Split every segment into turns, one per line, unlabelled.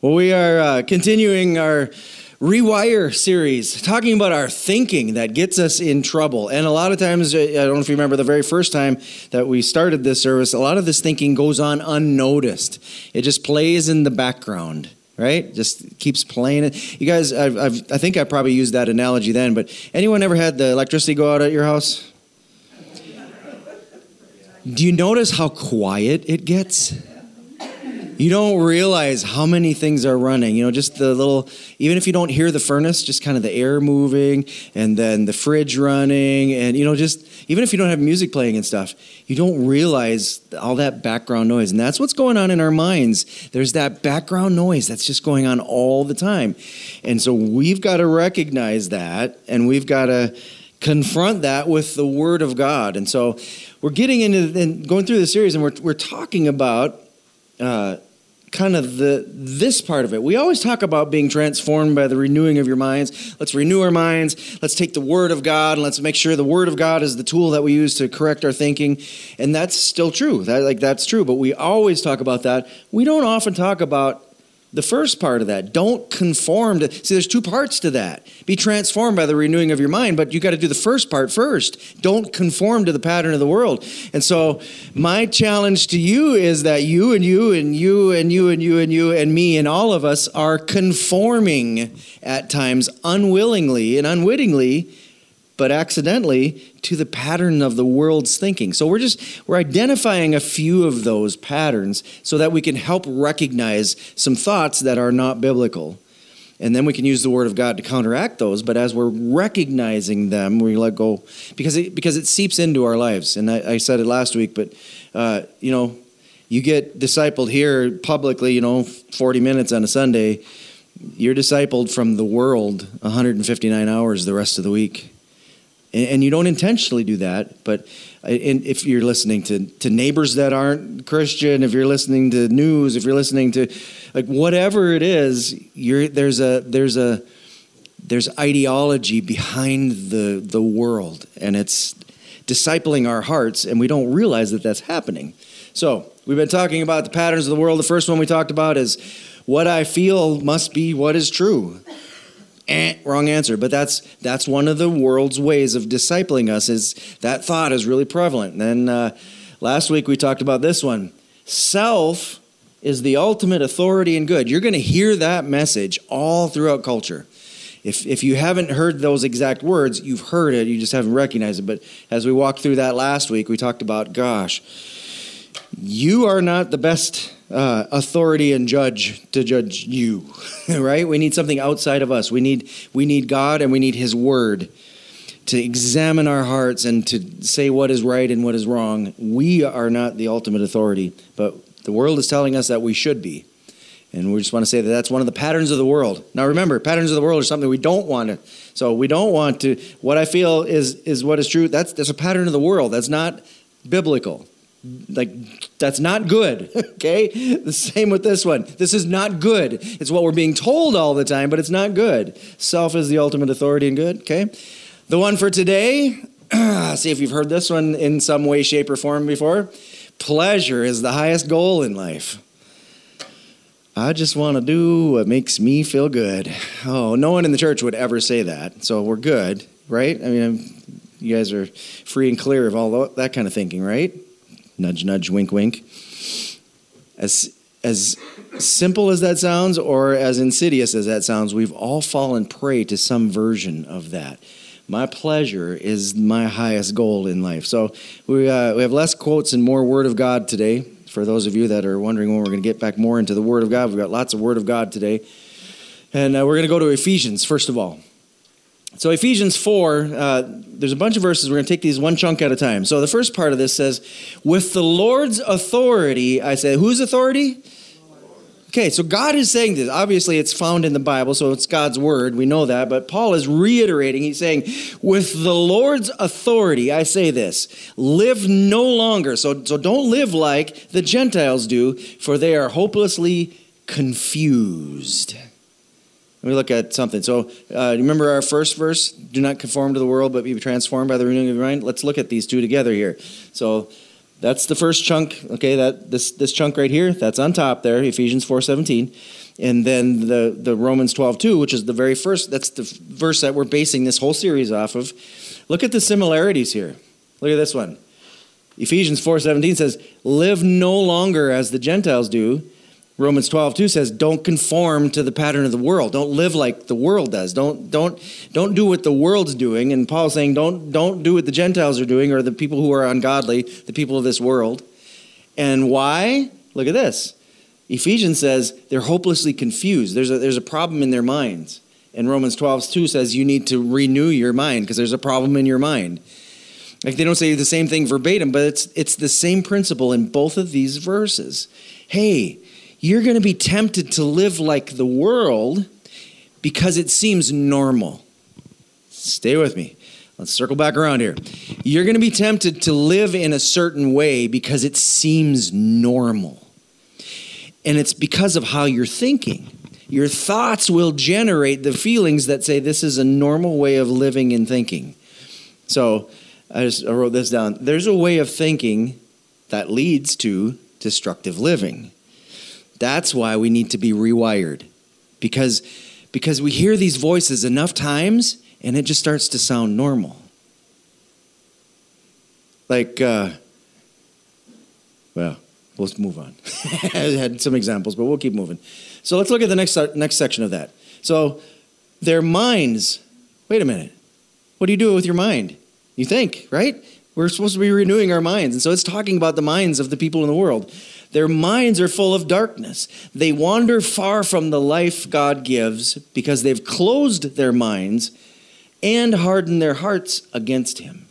Well, we are uh, continuing our Rewire series, talking about our thinking that gets us in trouble. And a lot of times, I don't know if you remember the very first time that we started this service, a lot of this thinking goes on unnoticed. It just plays in the background right? Just keeps playing it. You guys, I've, I've, i think I probably used that analogy then, but anyone ever had the electricity go out at your house? Do you notice how quiet it gets? You don't realize how many things are running. You know, just the little, even if you don't hear the furnace, just kind of the air moving and then the fridge running. And, you know, just even if you don't have music playing and stuff, you don't realize all that background noise. And that's what's going on in our minds. There's that background noise that's just going on all the time. And so we've got to recognize that and we've got to confront that with the Word of God. And so we're getting into and going through the series and we're, we're talking about. Uh, kind of the this part of it. We always talk about being transformed by the renewing of your minds. Let's renew our minds. Let's take the word of God and let's make sure the word of God is the tool that we use to correct our thinking. And that's still true. That like that's true, but we always talk about that. We don't often talk about the first part of that. Don't conform to see there's two parts to that. Be transformed by the renewing of your mind but you got to do the first part first. Don't conform to the pattern of the world. And so my challenge to you is that you and you and you and you and you and you and me and all of us are conforming at times unwillingly and unwittingly but accidentally to the pattern of the world's thinking. So we're just we're identifying a few of those patterns so that we can help recognize some thoughts that are not biblical. And then we can use the word of God to counteract those, but as we're recognizing them, we let go because it, because it seeps into our lives. And I, I said it last week, but uh, you know, you get discipled here publicly, you know, 40 minutes on a Sunday. You're discipled from the world 159 hours the rest of the week and you don't intentionally do that but uh, if you're listening to, to neighbors that aren't christian if you're listening to news if you're listening to like whatever it is you're there's a there's a there's ideology behind the the world and it's discipling our hearts and we don't realize that that's happening. So we've been talking about the patterns of the world. The first one we talked about is what i feel must be what is true eh, wrong answer. But that's that's one of the world's ways of discipling us. Is that thought is really prevalent. And then uh, last week we talked about this one. Self is the ultimate authority and good. You're going to hear that message all throughout culture. If, if you haven't heard those exact words, you've heard it, you just haven't recognized it. But as we walked through that last week, we talked about, gosh, you are not the best uh, authority and judge to judge you, right? We need something outside of us. We need we need God and we need His Word to examine our hearts and to say what is right and what is wrong. We are not the ultimate authority, but the world is telling us that we should be. And we just want to say that that's one of the patterns of the world. Now remember, patterns of the world are something we don't want to. So we don't want to. What I feel is is what is true. That's that's a pattern of the world. That's not biblical like that's not good okay? The same with this one. This is not good. It's what we're being told all the time but it's not good. Self is the ultimate authority and good okay? The one for today see if you've heard this one in some way shape or form before. Pleasure is the highest goal in life. I just want to do what makes me feel good. Oh no one in the church would ever say that so we're good right? I mean you guys are free and clear of all that kind of thinking right Nudge, nudge, wink, wink. As, as simple as that sounds, or as insidious as that sounds, we've all fallen prey to some version of that. My pleasure is my highest goal in life. So we, uh, we have less quotes and more Word of God today. For those of you that are wondering when we're going to get back more into the Word of God, we've got lots of Word of God today. And uh, we're going to go to Ephesians, first of all. So, Ephesians 4, uh, there's a bunch of verses. We're going to take these one chunk at a time. So, the first part of this says, With the Lord's authority, I say, whose authority? Okay, so God is saying this. Obviously, it's found in the Bible, so it's God's word. We know that. But Paul is reiterating. He's saying, With the Lord's authority, I say this live no longer. So, so don't live like the Gentiles do, for they are hopelessly confused. Let me look at something. So, uh, remember our first verse? Do not conform to the world, but be transformed by the renewing of your mind. Let's look at these two together here. So, that's the first chunk. Okay, that this this chunk right here. That's on top there, Ephesians four seventeen. And then the, the Romans 12, 2, which is the very first, that's the verse that we're basing this whole series off of. Look at the similarities here. Look at this one. Ephesians 4:17 says, "Live no longer as the Gentiles do." Romans 12, 2 says, "Don't conform to the pattern of the world. Don't live like the world does. Don't don't don't do what the world's doing." And Paul's saying, "Don't don't do what the Gentiles are doing or the people who are ungodly, the people of this world." And why? Look at this. Ephesians says they're hopelessly confused. There's a, there's a problem in their minds. And Romans 12, 2 says you need to renew your mind because there's a problem in your mind. Like they don't say the same thing verbatim, but it's it's the same principle in both of these verses. Hey, you're going to be tempted to live like the world because it seems normal. Stay with me. Let's circle back around here. You're going to be tempted to live in a certain way because it seems normal. And it's because of how you're thinking. Your thoughts will generate the feelings that say this is a normal way of living and thinking. So, I just I wrote this down. There's a way of thinking that leads to destructive living. That's why we need to be rewired. Because because we hear these voices enough times and it just starts to sound normal. Like uh well, let's move on. I had some examples, but we'll keep moving. So let's look at the next next section of that. So their minds. Wait a minute. What do you do with your mind? You think, right? We're supposed to be renewing our minds. And so it's talking about the minds of the people in the world. Their minds are full of darkness. They wander far from the life God gives because they've closed their minds and hardened their hearts against Him.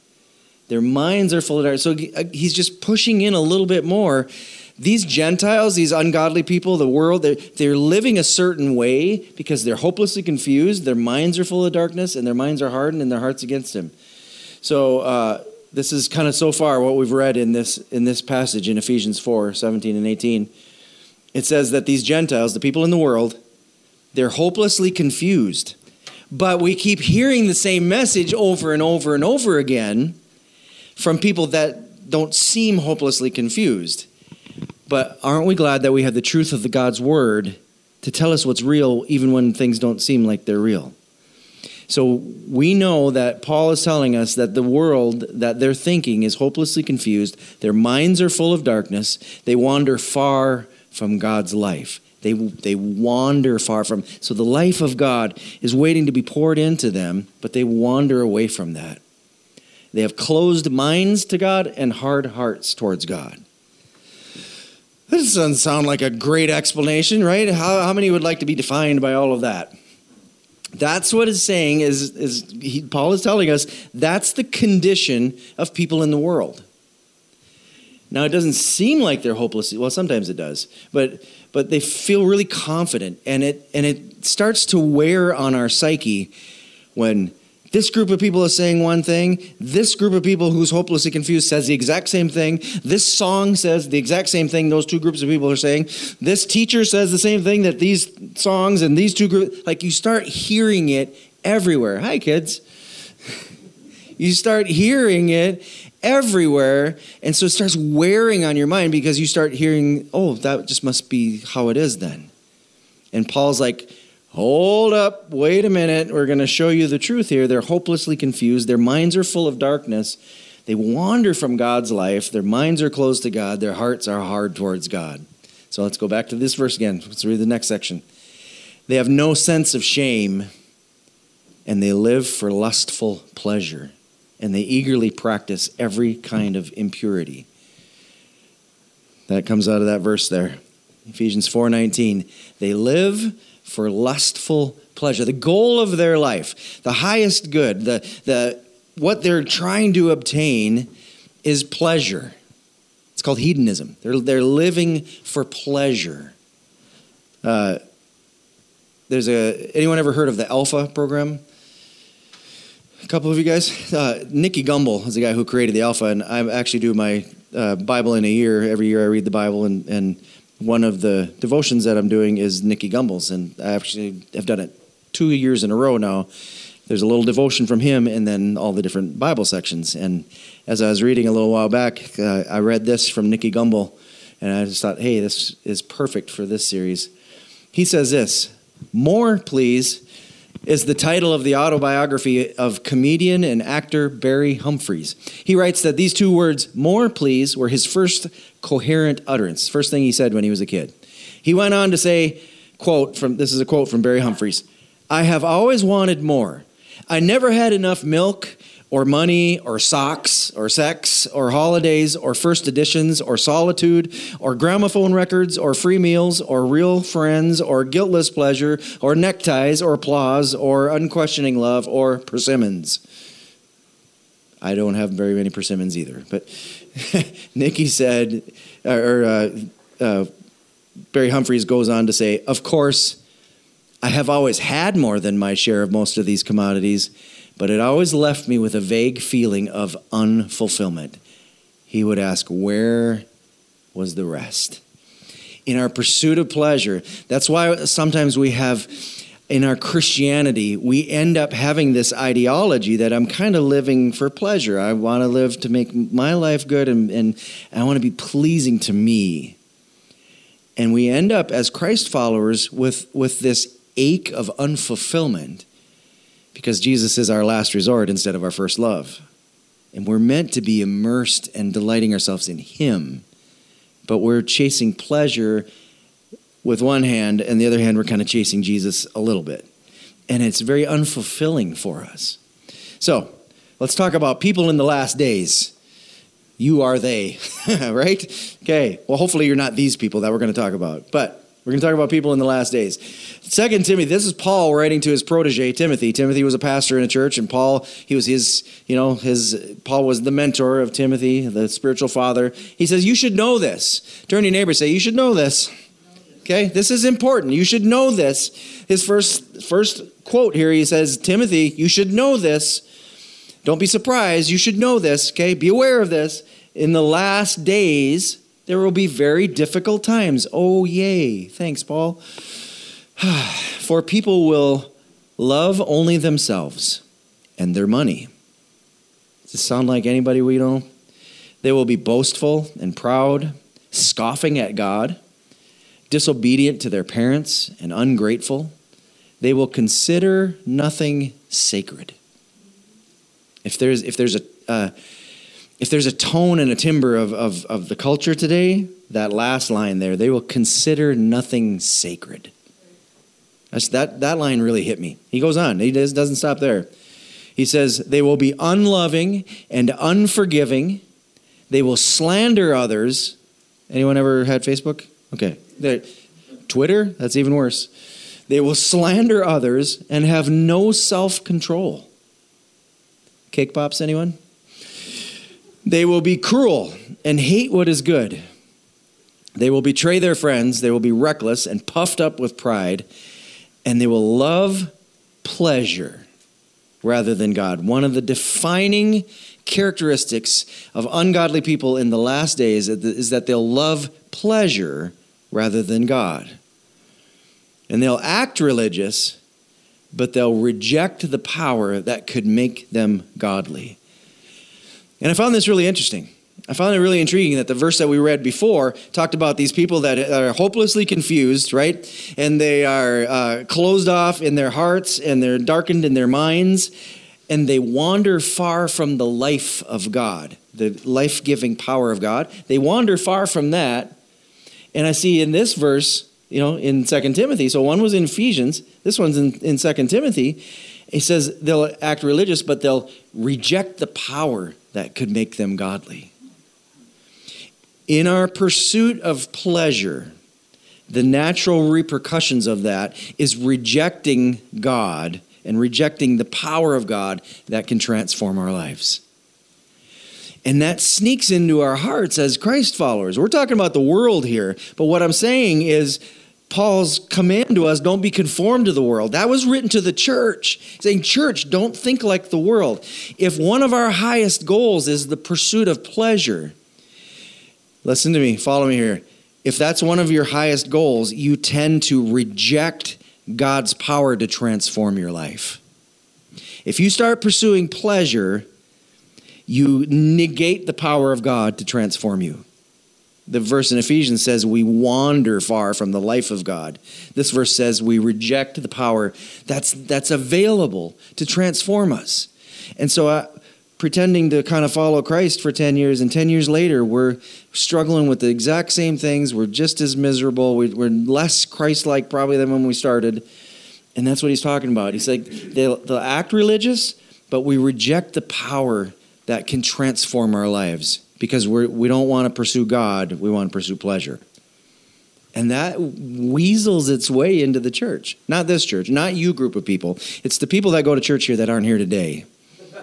Their minds are full of darkness. So uh, he's just pushing in a little bit more. These Gentiles, these ungodly people, the world, they're, they're living a certain way because they're hopelessly confused. Their minds are full of darkness and their minds are hardened and their hearts against Him. So uh, this is kind of so far what we've read in this in this passage in Ephesians 4, 17 and 18. It says that these Gentiles, the people in the world, they're hopelessly confused. But we keep hearing the same message over and over and over again from people that don't seem hopelessly confused. But aren't we glad that we have the truth of the God's word to tell us what's real even when things don't seem like they're real? So we know that Paul is telling us that the world that they're thinking is hopelessly confused. Their minds are full of darkness. They wander far from God's life. They, they wander far from. So the life of God is waiting to be poured into them, but they wander away from that. They have closed minds to God and hard hearts towards God. This doesn't sound like a great explanation, right? How, how many would like to be defined by all of that? That's what it's saying is, is he, Paul is telling us that's the condition of people in the world. Now it doesn't seem like they're hopeless. Well, sometimes it does, but but they feel really confident, and it and it starts to wear on our psyche when this group of people is saying one thing. This group of people who's hopelessly confused says the exact same thing. This song says the exact same thing those two groups of people are saying. This teacher says the same thing that these songs and these two groups, like you start hearing it everywhere. Hi, kids. you start hearing it everywhere. And so it starts wearing on your mind because you start hearing, oh, that just must be how it is then. And Paul's like, Hold up, wait a minute. We're going to show you the truth here. They're hopelessly confused. Their minds are full of darkness. They wander from God's life. Their minds are closed to God. Their hearts are hard towards God. So let's go back to this verse again. Let's read the next section. They have no sense of shame, and they live for lustful pleasure, and they eagerly practice every kind of impurity. That comes out of that verse there. Ephesians 4:19. They live for lustful pleasure. The goal of their life, the highest good, the, the, what they're trying to obtain is pleasure. It's called hedonism. They're, they're living for pleasure. Uh, there's a anyone ever heard of the Alpha program? A couple of you guys. Uh, Nicky Gumbel is the guy who created the Alpha, and I actually do my uh, Bible in a year. Every year I read the Bible, and, and one of the devotions that I'm doing is Nicky Gumbel's, and I actually have done it two years in a row now. There's a little devotion from him, and then all the different Bible sections. And as I was reading a little while back, uh, I read this from Nicky Gumbel, and I just thought, hey, this is perfect for this series. He says this More, please, is the title of the autobiography of comedian and actor Barry Humphries. He writes that these two words, more please, were his first coherent utterance, first thing he said when he was a kid. He went on to say, quote from this is a quote from Barry Humphries, I have always wanted more. I never had enough milk or money or socks or sex or holidays or first editions or solitude or gramophone records or free meals or real friends or guiltless pleasure or neckties or applause or unquestioning love or persimmons. I don't have very many persimmons either, but Nicky said, or uh, uh, Barry Humphries goes on to say, Of course, I have always had more than my share of most of these commodities but it always left me with a vague feeling of unfulfillment. He would ask, Where was the rest? In our pursuit of pleasure, that's why sometimes we have in our Christianity, we end up having this ideology that I'm kind of living for pleasure. I want to live to make my life good and, and I want to be pleasing to me. And we end up as Christ followers with, with this ache of unfulfillment because Jesus is our last resort instead of our first love. And we're meant to be immersed and delighting ourselves in Him, but we're chasing pleasure with one hand, and the other hand, we're kind of chasing Jesus a little bit. And it's very unfulfilling for us. So, let's talk about people in the last days. You are they, right? Okay, well, hopefully you're not these people that we're going to talk about, but we're going to talk about people in the last days. Second Timothy, this is Paul writing to his protege Timothy. Timothy was a pastor in a church, and Paul, he was his, you know, his Paul was the mentor of Timothy, the spiritual father. He says, "You should know this." Turn to your neighbor, say, "You should know this." Okay, this is important. You should know this. His first first quote here, he says, "Timothy, you should know this. Don't be surprised. You should know this. Okay, be aware of this. In the last days." There will be very difficult times. Oh, yay. Thanks, Paul. For people will love only themselves and their money. Does this sound like anybody we know? They will be boastful and proud, scoffing at God, disobedient to their parents, and ungrateful. They will consider nothing sacred. If there's, if there's a, uh, if there's a tone and a timbre of, of, of the culture today, that last line there, they will consider nothing sacred. That's, that, that line really hit me. He goes on, he does, doesn't stop there. He says, They will be unloving and unforgiving. They will slander others. Anyone ever had Facebook? Okay. They're, Twitter? That's even worse. They will slander others and have no self control. Cake pops, anyone? They will be cruel and hate what is good. They will betray their friends. They will be reckless and puffed up with pride. And they will love pleasure rather than God. One of the defining characteristics of ungodly people in the last days is that they'll love pleasure rather than God. And they'll act religious, but they'll reject the power that could make them godly. And I found this really interesting. I found it really intriguing that the verse that we read before talked about these people that are hopelessly confused, right? And they are uh, closed off in their hearts and they're darkened in their minds and they wander far from the life of God, the life giving power of God. They wander far from that. And I see in this verse, you know, in Second Timothy, so one was in Ephesians, this one's in, in 2 Timothy. He says they'll act religious, but they'll reject the power that could make them godly. In our pursuit of pleasure, the natural repercussions of that is rejecting God and rejecting the power of God that can transform our lives. And that sneaks into our hearts as Christ followers. We're talking about the world here, but what I'm saying is Paul's command to us don't be conformed to the world. That was written to the church, saying, Church, don't think like the world. If one of our highest goals is the pursuit of pleasure, listen to me, follow me here. If that's one of your highest goals, you tend to reject God's power to transform your life. If you start pursuing pleasure, you negate the power of God to transform you. The verse in Ephesians says we wander far from the life of God. This verse says we reject the power that's, that's available to transform us. And so, uh, pretending to kind of follow Christ for 10 years, and 10 years later, we're struggling with the exact same things. We're just as miserable. We're less Christ like probably than when we started. And that's what he's talking about. He's like, they'll, they'll act religious, but we reject the power that can transform our lives because we're, we don't want to pursue God, we want to pursue pleasure. And that weasels its way into the church. Not this church, not you group of people. It's the people that go to church here that aren't here today.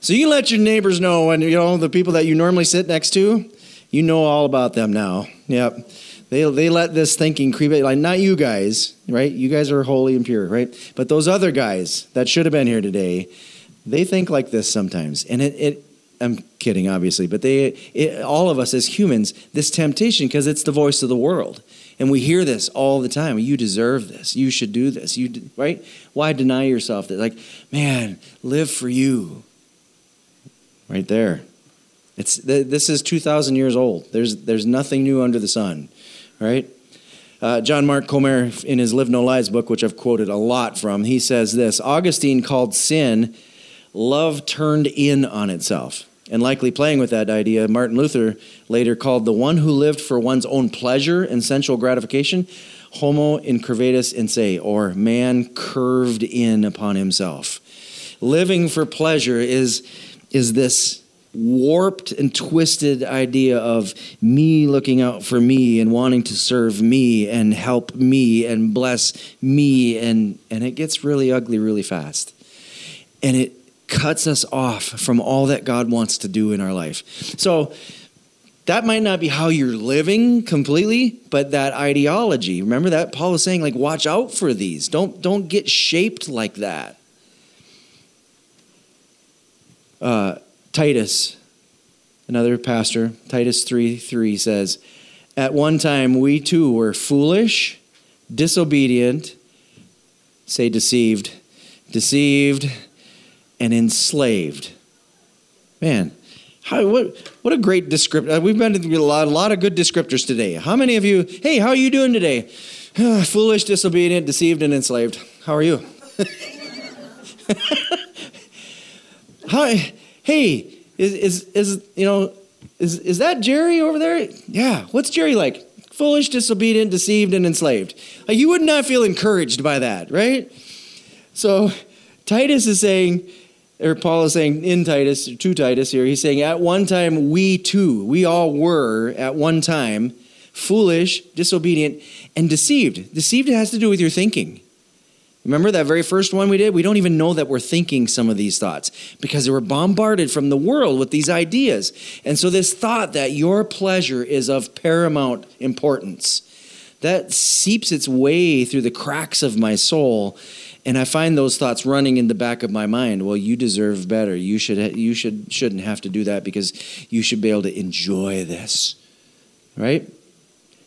so you let your neighbors know and you know, the people that you normally sit next to, you know all about them now. Yep. They, they let this thinking creep in. Like, not you guys, right? You guys are holy and pure, right? But those other guys that should have been here today, they think like this sometimes. And it, it I'm kidding, obviously, but they, it, all of us as humans, this temptation, because it's the voice of the world. And we hear this all the time. You deserve this. You should do this. You right? Why deny yourself that? Like, man, live for you. Right there. It's this is 2,000 years old. There's there's nothing new under the sun, right? Uh, John Mark Comer, in his Live No Lies book, which I've quoted a lot from, he says this Augustine called sin love turned in on itself and likely playing with that idea, Martin Luther later called the one who lived for one's own pleasure and sensual gratification homo incurvatus in se, or man curved in upon himself. Living for pleasure is, is this warped and twisted idea of me looking out for me and wanting to serve me and help me and bless me and and it gets really ugly really fast and it cuts us off from all that God wants to do in our life. So that might not be how you're living completely, but that ideology, remember that Paul was saying like watch out for these. Don't don't get shaped like that. Uh, Titus, another pastor, Titus 3 3 says, At one time we too were foolish, disobedient, say deceived, deceived, and enslaved. Man, how, what, what a great descriptor. Uh, we've been to a lot, a lot of good descriptors today. How many of you, hey, how are you doing today? Foolish, disobedient, deceived, and enslaved. How are you? Hi, hey, is, is, is, you know, is, is that Jerry over there? Yeah. What's Jerry like? Foolish, disobedient, deceived, and enslaved. Like, you would not feel encouraged by that, right? So Titus is saying, or Paul is saying in Titus, to Titus here, he's saying, at one time we too, we all were at one time foolish, disobedient, and deceived. Deceived has to do with your thinking. Remember that very first one we did? We don't even know that we're thinking some of these thoughts because we're bombarded from the world with these ideas. And so, this thought that your pleasure is of paramount importance, that seeps its way through the cracks of my soul and I find those thoughts running in the back of my mind. Well, you deserve better. You should you should shouldn't have to do that because you should be able to enjoy this. Right?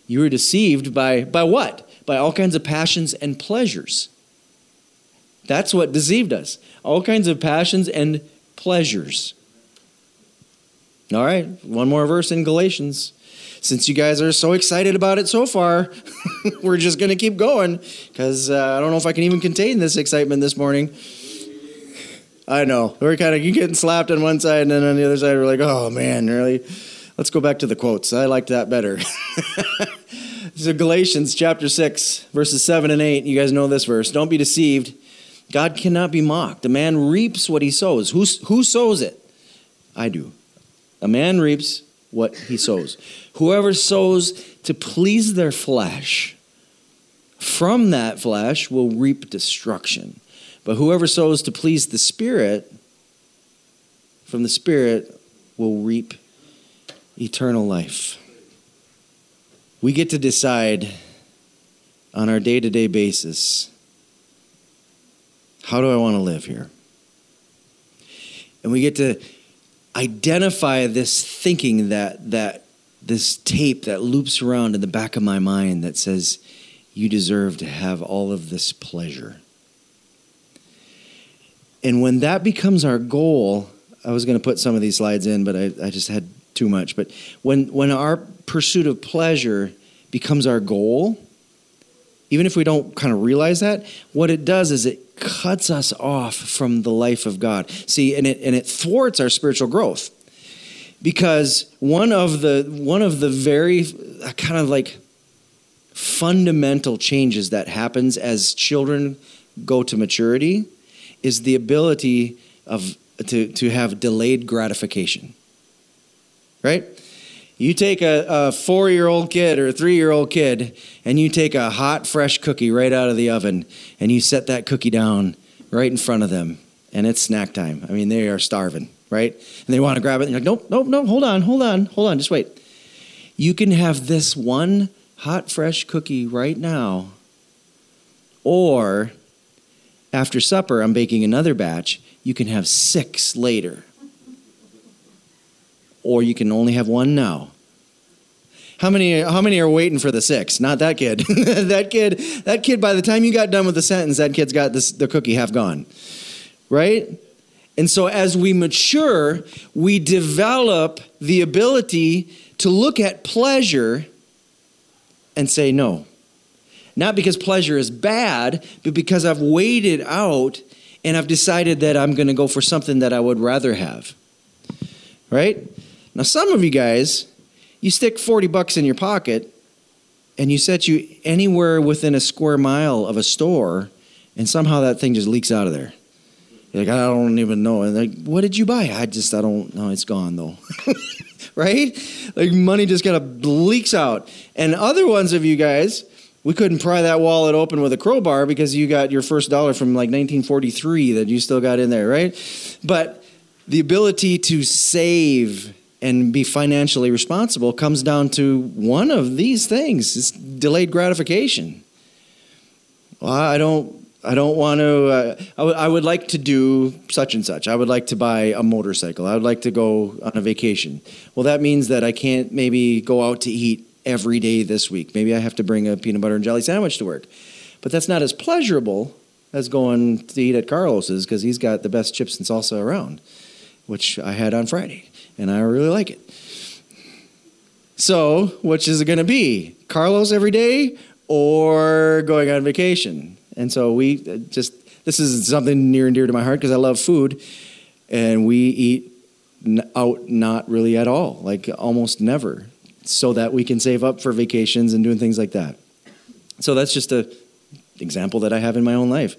You were deceived by by what? By all kinds of passions and pleasures. That's what deceived us. All kinds of passions and pleasures. All right, one more verse in Galatians since you guys are so excited about it so far, we're just going to keep going because uh, I don't know if I can even contain this excitement this morning. I know. We're kind of getting slapped on one side, and then on the other side, we're like, oh man, really? Let's go back to the quotes. I liked that better. so, Galatians chapter 6, verses 7 and 8. You guys know this verse. Don't be deceived. God cannot be mocked. A man reaps what he sows. Who, who sows it? I do. A man reaps what he sows. Whoever sows to please their flesh, from that flesh will reap destruction. But whoever sows to please the Spirit, from the Spirit will reap eternal life. We get to decide on our day to day basis how do I want to live here? And we get to identify this thinking that that this tape that loops around in the back of my mind that says you deserve to have all of this pleasure. And when that becomes our goal, I was going to put some of these slides in, but I, I just had too much, but when when our pursuit of pleasure becomes our goal, even if we don't kind of realize that, what it does is it cuts us off from the life of God. See, and it and it thwarts our spiritual growth. Because one of the one of the very uh, kind of like fundamental changes that happens as children go to maturity is the ability of to, to have delayed gratification. Right? You take a, a four year old kid or a three year old kid, and you take a hot, fresh cookie right out of the oven, and you set that cookie down right in front of them, and it's snack time. I mean, they are starving, right? And they want to grab it, and you're like, nope, nope, nope, hold on, hold on, hold on, just wait. You can have this one hot, fresh cookie right now, or after supper, I'm baking another batch, you can have six later or you can only have one now. How many, how many are waiting for the six? Not that kid. that kid, that kid, by the time you got done with the sentence, that kid's got this, the cookie half gone. Right? And so as we mature, we develop the ability to look at pleasure and say no. Not because pleasure is bad, but because I've waited out and I've decided that I'm going to go for something that I would rather have. Right? Now, some of you guys, you stick 40 bucks in your pocket and you set you anywhere within a square mile of a store, and somehow that thing just leaks out of there. You're like, I don't even know. And like, what did you buy? I just, I don't know. It's gone though. right? Like money just kind of leaks out. And other ones of you guys, we couldn't pry that wallet open with a crowbar because you got your first dollar from like 1943 that you still got in there, right? But the ability to save and be financially responsible comes down to one of these things it's delayed gratification well, i don't i don't want to uh, I, w- I would like to do such and such i would like to buy a motorcycle i would like to go on a vacation well that means that i can't maybe go out to eat every day this week maybe i have to bring a peanut butter and jelly sandwich to work but that's not as pleasurable as going to eat at carlos's because he's got the best chips and salsa around which i had on friday and I really like it. So, which is it going to be? Carlos every day or going on vacation? And so we uh, just, this is something near and dear to my heart because I love food. And we eat out not really at all, like almost never, so that we can save up for vacations and doing things like that. So that's just a example that I have in my own life.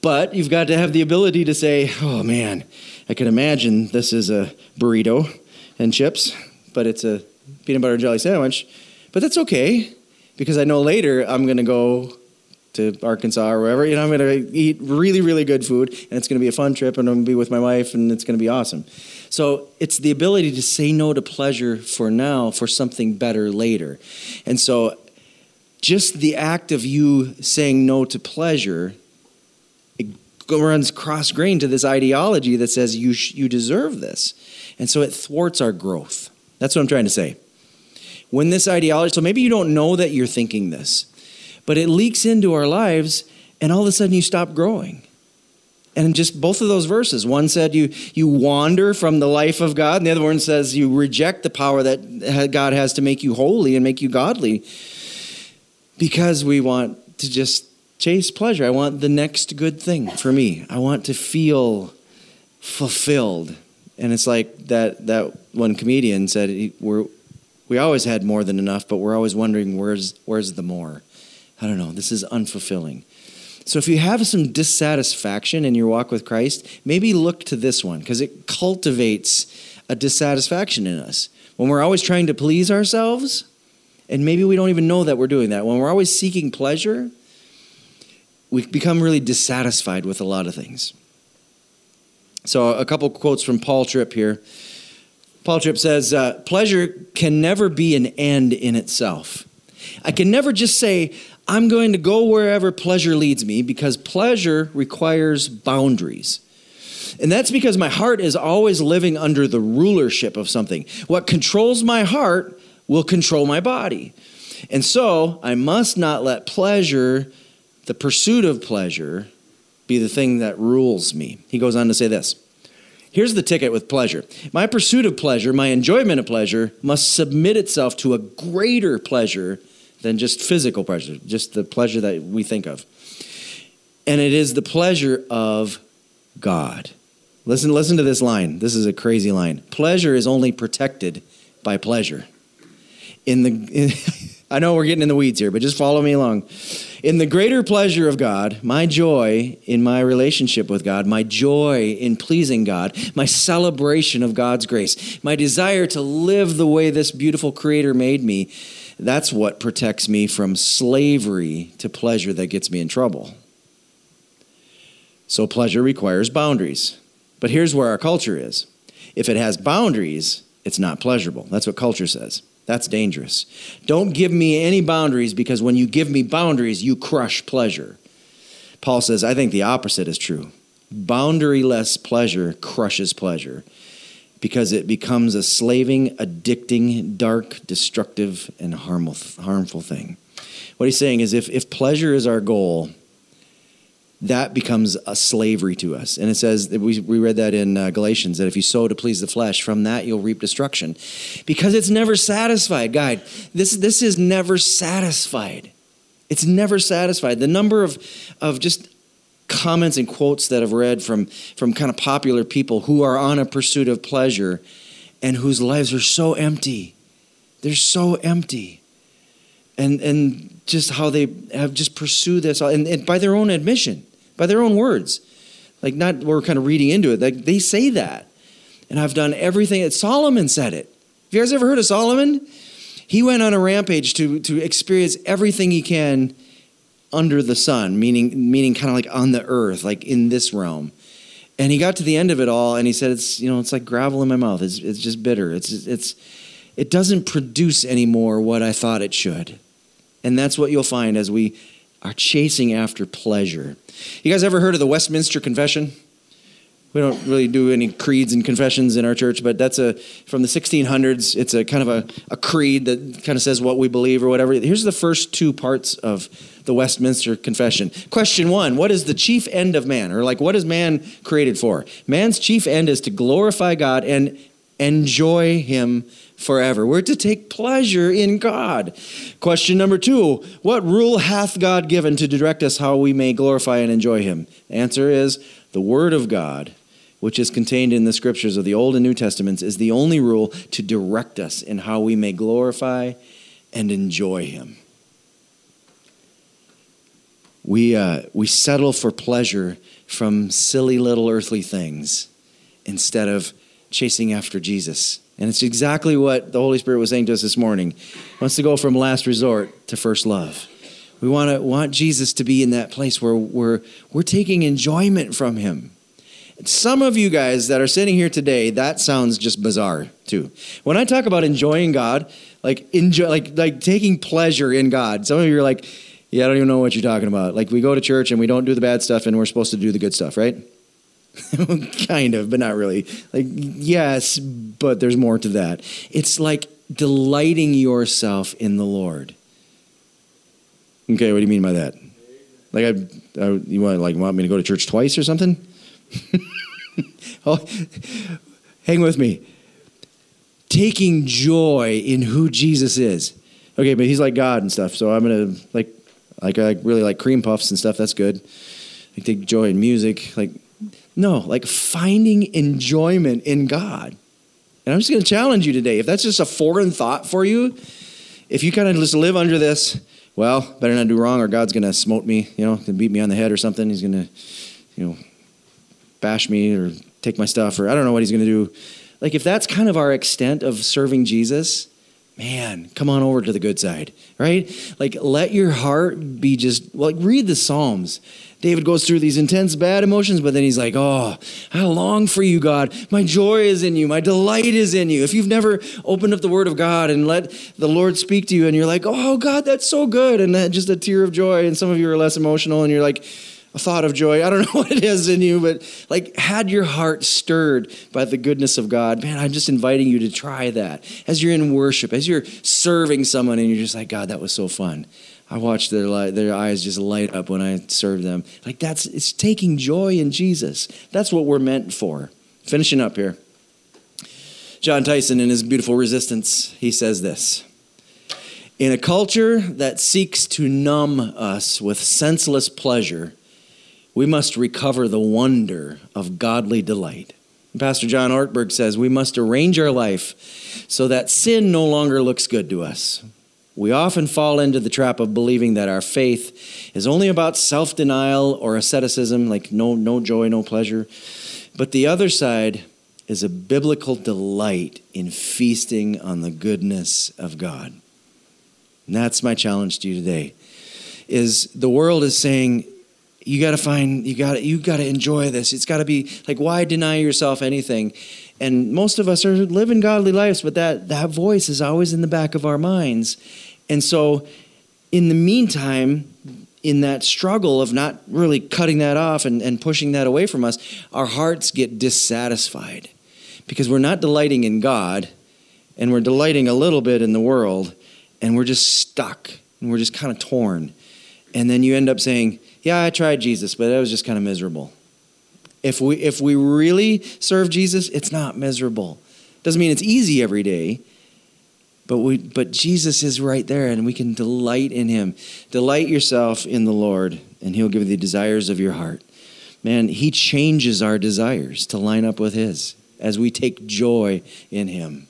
But you've got to have the ability to say, oh man, I can imagine this is a burrito and chips, but it's a peanut butter and jelly sandwich. But that's okay because I know later I'm going to go to Arkansas or wherever, you know, I'm going to eat really, really good food and it's going to be a fun trip and I'm going to be with my wife and it's going to be awesome. So it's the ability to say no to pleasure for now for something better later. And so just the act of you saying no to pleasure it runs cross grain to this ideology that says you, sh- you deserve this. And so it thwarts our growth. That's what I'm trying to say. When this ideology, so maybe you don't know that you're thinking this, but it leaks into our lives, and all of a sudden you stop growing. And just both of those verses, one said you you wander from the life of God, and the other one says you reject the power that God has to make you holy and make you godly because we want to just chase pleasure. I want the next good thing for me. I want to feel fulfilled. And it's like that that one comedian said we're we always had more than enough, but we're always wondering where's where's the more. I don't know. This is unfulfilling. So if you have some dissatisfaction in your walk with Christ, maybe look to this one because it cultivates a dissatisfaction in us. When we're always trying to please ourselves, and maybe we don't even know that we're doing that. When we're always seeking pleasure, we become really dissatisfied with a lot of things. So, a couple quotes from Paul Tripp here. Paul Tripp says, uh, Pleasure can never be an end in itself. I can never just say, I'm going to go wherever pleasure leads me because pleasure requires boundaries. And that's because my heart is always living under the rulership of something. What controls my heart will control my body. And so I must not let pleasure the pursuit of pleasure be the thing that rules me. He goes on to say this Here's the ticket with pleasure. My pursuit of pleasure, my enjoyment of pleasure, must submit itself to a greater pleasure than just physical pleasure, just the pleasure that we think of. And it is the pleasure of God. Listen, listen to this line. This is a crazy line. Pleasure is only protected by pleasure. In the in, I know we're getting in the weeds here, but just follow me along. In the greater pleasure of God, my joy in my relationship with God, my joy in pleasing God, my celebration of God's grace, my desire to live the way this beautiful Creator made me, that's what protects me from slavery to pleasure that gets me in trouble. So, pleasure requires boundaries. But here's where our culture is if it has boundaries, it's not pleasurable. That's what culture says. That's dangerous. Don't give me any boundaries because when you give me boundaries, you crush pleasure. Paul says, I think the opposite is true. Boundaryless pleasure crushes pleasure because it becomes a slaving, addicting, dark, destructive, and harmful, harmful thing. What he's saying is if, if pleasure is our goal, that becomes a slavery to us. And it says, we, we read that in uh, Galatians, that if you sow to please the flesh, from that you'll reap destruction. Because it's never satisfied. God, this, this is never satisfied. It's never satisfied. The number of, of just comments and quotes that I've read from, from kind of popular people who are on a pursuit of pleasure and whose lives are so empty. They're so empty. And, and just how they have just pursued this, and, and by their own admission by their own words. Like, not we're kind of reading into it. Like, they say that. And I've done everything that Solomon said it. Have you guys ever heard of Solomon? He went on a rampage to, to experience everything he can under the sun, meaning, meaning kind of like on the earth, like in this realm. And he got to the end of it all and he said, it's, you know, it's like gravel in my mouth. It's, it's just bitter. It's, it's, it doesn't produce anymore what I thought it should. And that's what you'll find as we are chasing after pleasure. You guys ever heard of the Westminster Confession? We don't really do any creeds and confessions in our church, but that's a from the 1600s. It's a kind of a, a creed that kind of says what we believe or whatever. Here's the first two parts of the Westminster Confession. Question one What is the chief end of man? Or, like, what is man created for? Man's chief end is to glorify God and enjoy Him forever. We're to take pleasure in God. Question number two What rule hath God given to direct us how we may glorify and enjoy Him? answer is the Word of God, which is contained in the scriptures of the Old and New Testaments, is the only rule to direct us in how we may glorify and enjoy Him. We, uh, we settle for pleasure from silly little earthly things instead of chasing after Jesus and it's exactly what the Holy Spirit was saying to us this morning. He wants to go from last resort to first love. We want to want Jesus to be in that place where we're, we're taking enjoyment from him. Some of you guys that are sitting here today, that sounds just bizarre too. When I talk about enjoying God, like enjoy like like taking pleasure in God, some of you are like, yeah, I don't even know what you're talking about. Like we go to church and we don't do the bad stuff and we're supposed to do the good stuff, right? kind of, but not really. Like, yes, but there's more to that. It's like delighting yourself in the Lord. Okay, what do you mean by that? Like, I, I you want like want me to go to church twice or something? oh, hang with me. Taking joy in who Jesus is. Okay, but he's like God and stuff. So I'm gonna like, like I really like cream puffs and stuff. That's good. I take joy in music. Like no, like finding enjoyment in God. And I'm just to challenge you today. If that's just a foreign thought for you, if you kind of just live under this, well, better not do wrong or God's to smote me, you know, beat me on the head or something. He's to, you know, bash me or take my stuff or I don't know what he's going to do. Like if that's kind of our extent of serving Jesus, man, come on over to the good side, right? Like let your heart be just like read the Psalms David goes through these intense bad emotions, but then he's like, Oh, I long for you, God. My joy is in you. My delight is in you. If you've never opened up the Word of God and let the Lord speak to you, and you're like, Oh, God, that's so good, and that just a tear of joy, and some of you are less emotional, and you're like, a thought of joy. I don't know what it is in you, but like, had your heart stirred by the goodness of God, man, I'm just inviting you to try that as you're in worship, as you're serving someone, and you're just like, God, that was so fun. I watched their their eyes just light up when I served them. Like that's it's taking joy in Jesus. That's what we're meant for. Finishing up here. John Tyson, in his beautiful Resistance, he says this In a culture that seeks to numb us with senseless pleasure, we must recover the wonder of godly delight. Pastor John Ortberg says we must arrange our life so that sin no longer looks good to us. We often fall into the trap of believing that our faith is only about self denial or asceticism, like no, no joy, no pleasure. But the other side is a biblical delight in feasting on the goodness of God. And that's my challenge to you today. Is the world is saying you got to find you got you got to enjoy this. It's got to be like why deny yourself anything? And most of us are living godly lives, but that that voice is always in the back of our minds. And so in the meantime, in that struggle of not really cutting that off and, and pushing that away from us, our hearts get dissatisfied because we're not delighting in God and we're delighting a little bit in the world and we're just stuck and we're just kind of torn. And then you end up saying, Yeah, I tried Jesus, but that was just kind of miserable. If we, if we really serve Jesus, it's not miserable. Doesn't mean it's easy every day, but, we, but Jesus is right there and we can delight in him. Delight yourself in the Lord and he'll give you the desires of your heart. Man, he changes our desires to line up with his as we take joy in him.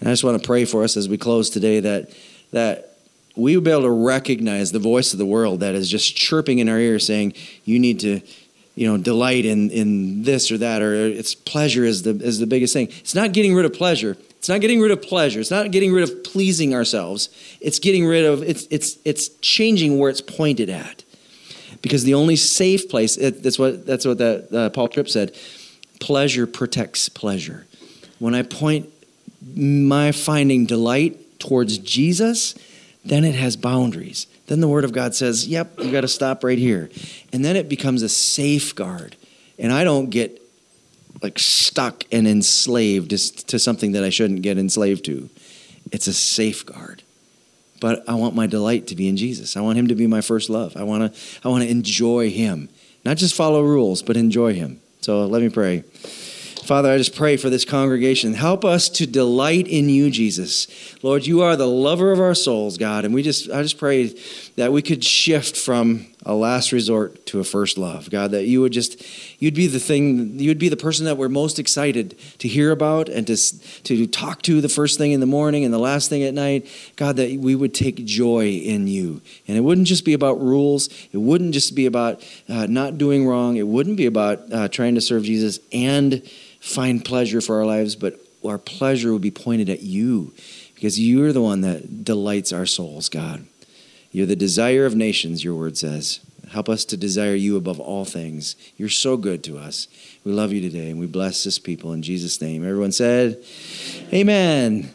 And I just want to pray for us as we close today that, that we will be able to recognize the voice of the world that is just chirping in our ear saying, you need to, you know, delight in, in this or that, or it's pleasure is the, is the biggest thing. It's not getting rid of pleasure. It's not getting rid of pleasure. It's not getting rid of pleasing ourselves. It's getting rid of, it's, it's, it's changing where it's pointed at. Because the only safe place, it, that's what, that's what that, uh, Paul Tripp said, pleasure protects pleasure. When I point my finding delight towards Jesus, then it has boundaries. Then the Word of God says, yep, you got to stop right here. And then it becomes a safeguard. And I don't get like stuck and enslaved to something that I shouldn't get enslaved to. It's a safeguard. But I want my delight to be in Jesus. I want him to be my first love. I want to I want to enjoy him. Not just follow rules, but enjoy him. So let me pray. Father, I just pray for this congregation. Help us to delight in you, Jesus. Lord, you are the lover of our souls, God, and we just I just pray that we could shift from a last resort to a first love. God, that you would just you'd be the thing, you would be the person that we're most excited to hear about and to to talk to the first thing in the morning and the last thing at night. God, that we would take joy in you. And it wouldn't just be about rules. It wouldn't just be about uh, not doing wrong. It wouldn't be about uh, trying to serve Jesus and find pleasure for our lives, but our pleasure would be pointed at you because you're the one that delights our souls, God. You're the desire of nations, your word says. Help us to desire you above all things. You're so good to us. We love you today and we bless this people in Jesus' name. Everyone said, Amen.